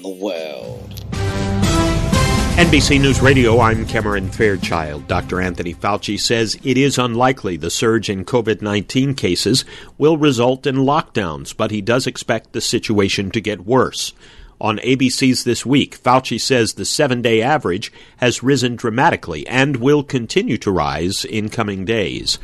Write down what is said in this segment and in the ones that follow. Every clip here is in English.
around the world. NBC News Radio, I'm Cameron Fairchild. Dr. Anthony Fauci says it is unlikely the surge in COVID 19 cases will result in lockdowns, but he does expect the situation to get worse. On ABC's This Week, Fauci says the seven day average has risen dramatically and will continue to rise in coming days.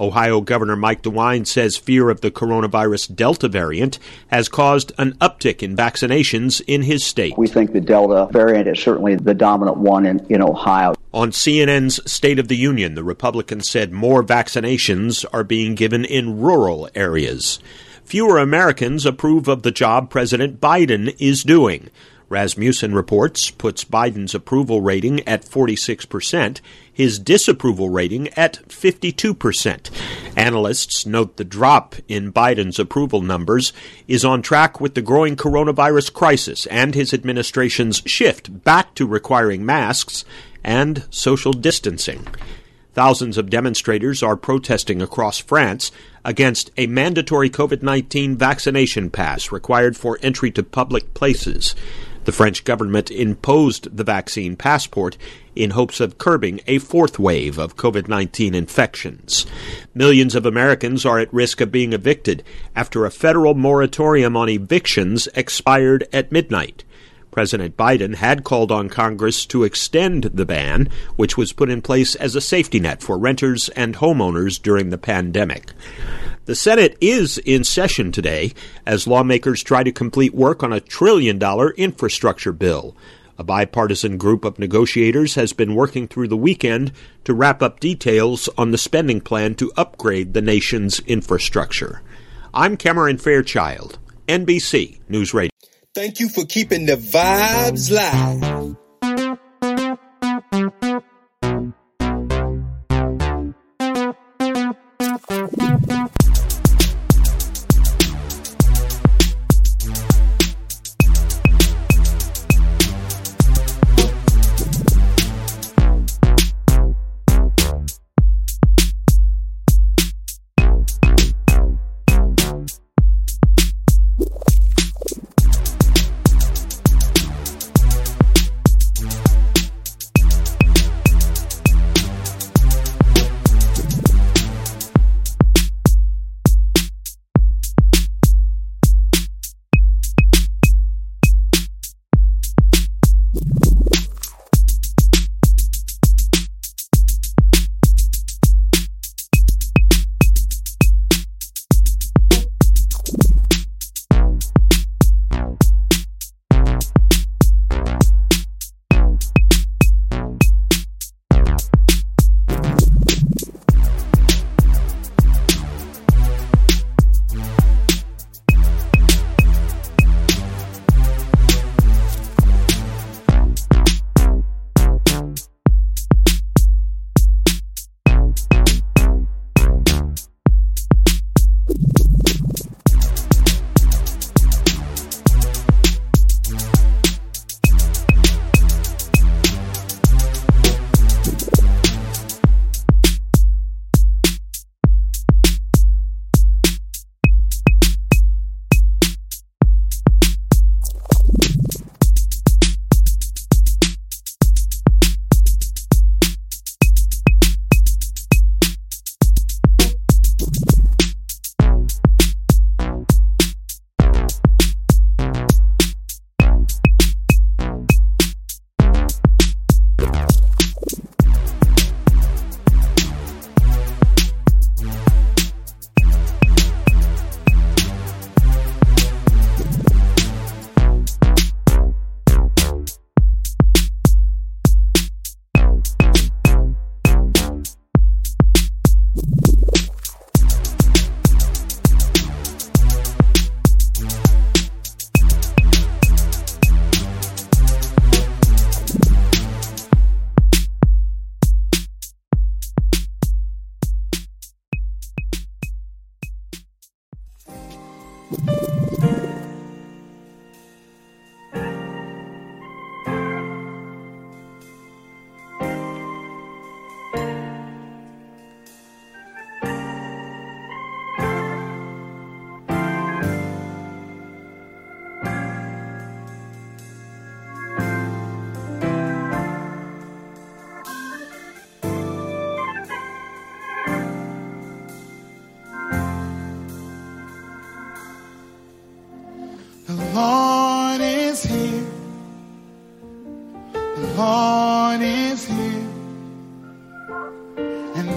Ohio Governor Mike DeWine says fear of the coronavirus Delta variant has caused an uptick in vaccinations in his state. We think the Delta variant is certainly the dominant one in, in Ohio. On CNN's State of the Union, the Republicans said more vaccinations are being given in rural areas. Fewer Americans approve of the job President Biden is doing. Rasmussen reports puts Biden's approval rating at 46%, his disapproval rating at 52%. Analysts note the drop in Biden's approval numbers is on track with the growing coronavirus crisis and his administration's shift back to requiring masks and social distancing. Thousands of demonstrators are protesting across France against a mandatory COVID 19 vaccination pass required for entry to public places. The French government imposed the vaccine passport in hopes of curbing a fourth wave of COVID 19 infections. Millions of Americans are at risk of being evicted after a federal moratorium on evictions expired at midnight. President Biden had called on Congress to extend the ban, which was put in place as a safety net for renters and homeowners during the pandemic. The Senate is in session today as lawmakers try to complete work on a trillion dollar infrastructure bill. A bipartisan group of negotiators has been working through the weekend to wrap up details on the spending plan to upgrade the nation's infrastructure. I'm Cameron Fairchild, NBC News Radio. Thank you for keeping the vibes live.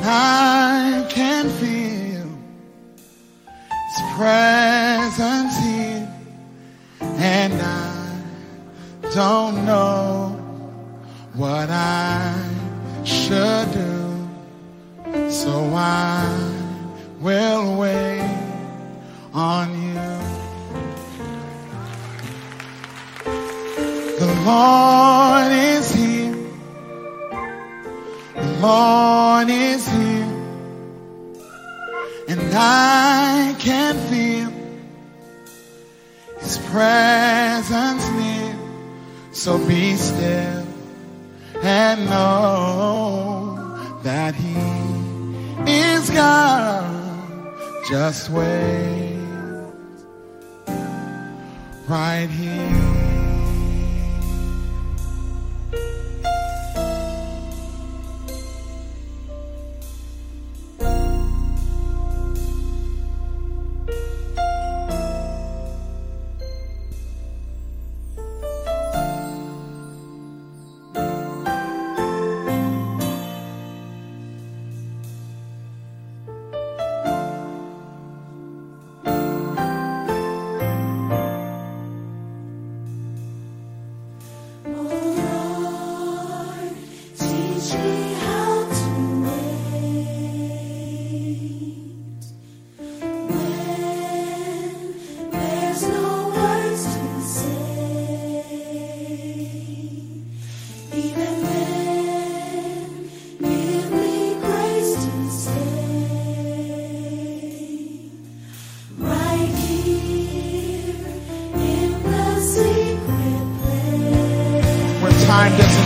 I can feel His presence here, and I don't know what I should do, so I will wait on you. The Lord is here. The Lord is here. And I can feel His presence near. So be still and know that He is God. Just wait right here.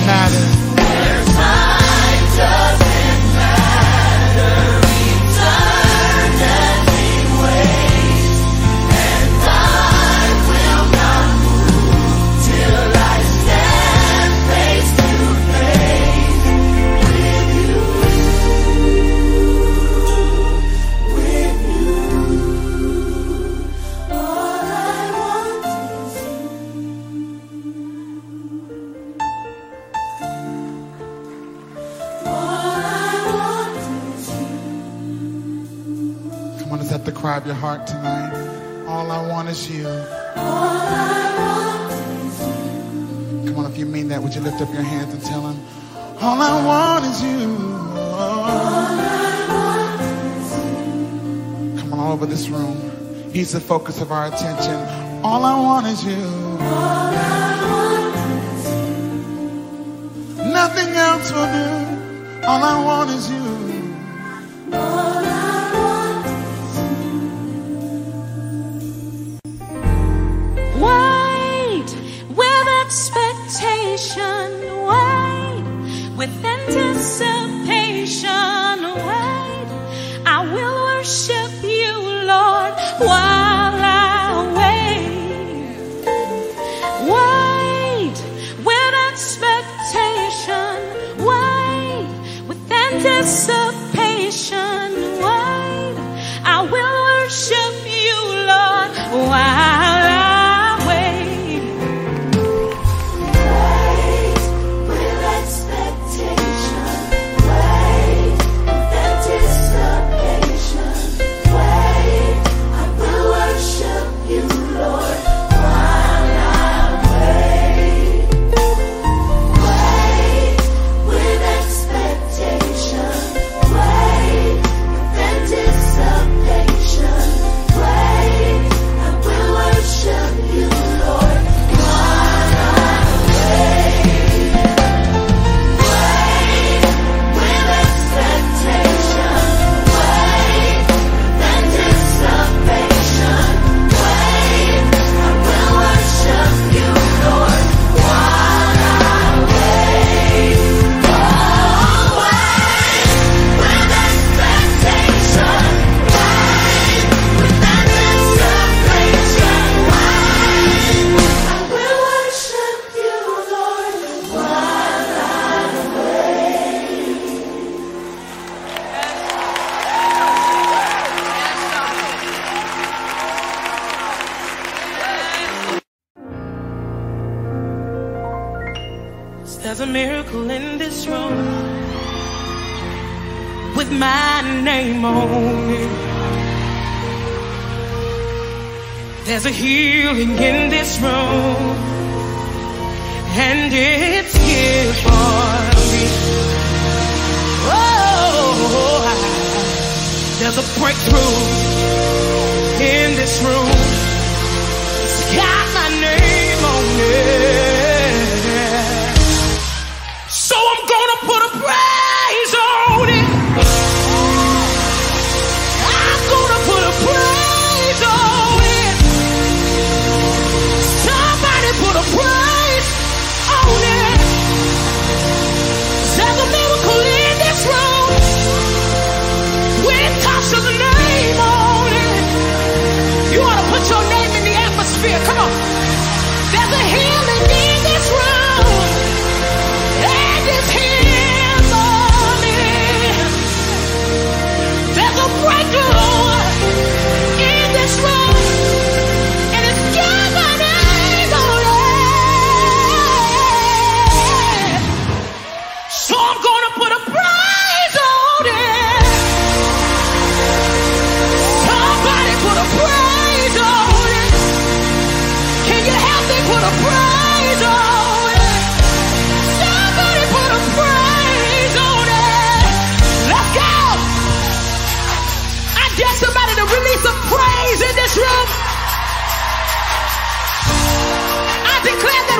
Time is of your heart tonight? All I want is you. Come on, if you mean that, would you lift up your hands and tell him, All I want is you. Come on, all over this room. He's the focus of our attention. All I want is you. Nothing else will do. All I want is you. Anticipation. miracle in this room with my name on it. There's a healing in this room, and it's here for me. Oh, there's a breakthrough in this room. Sky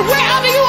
wherever you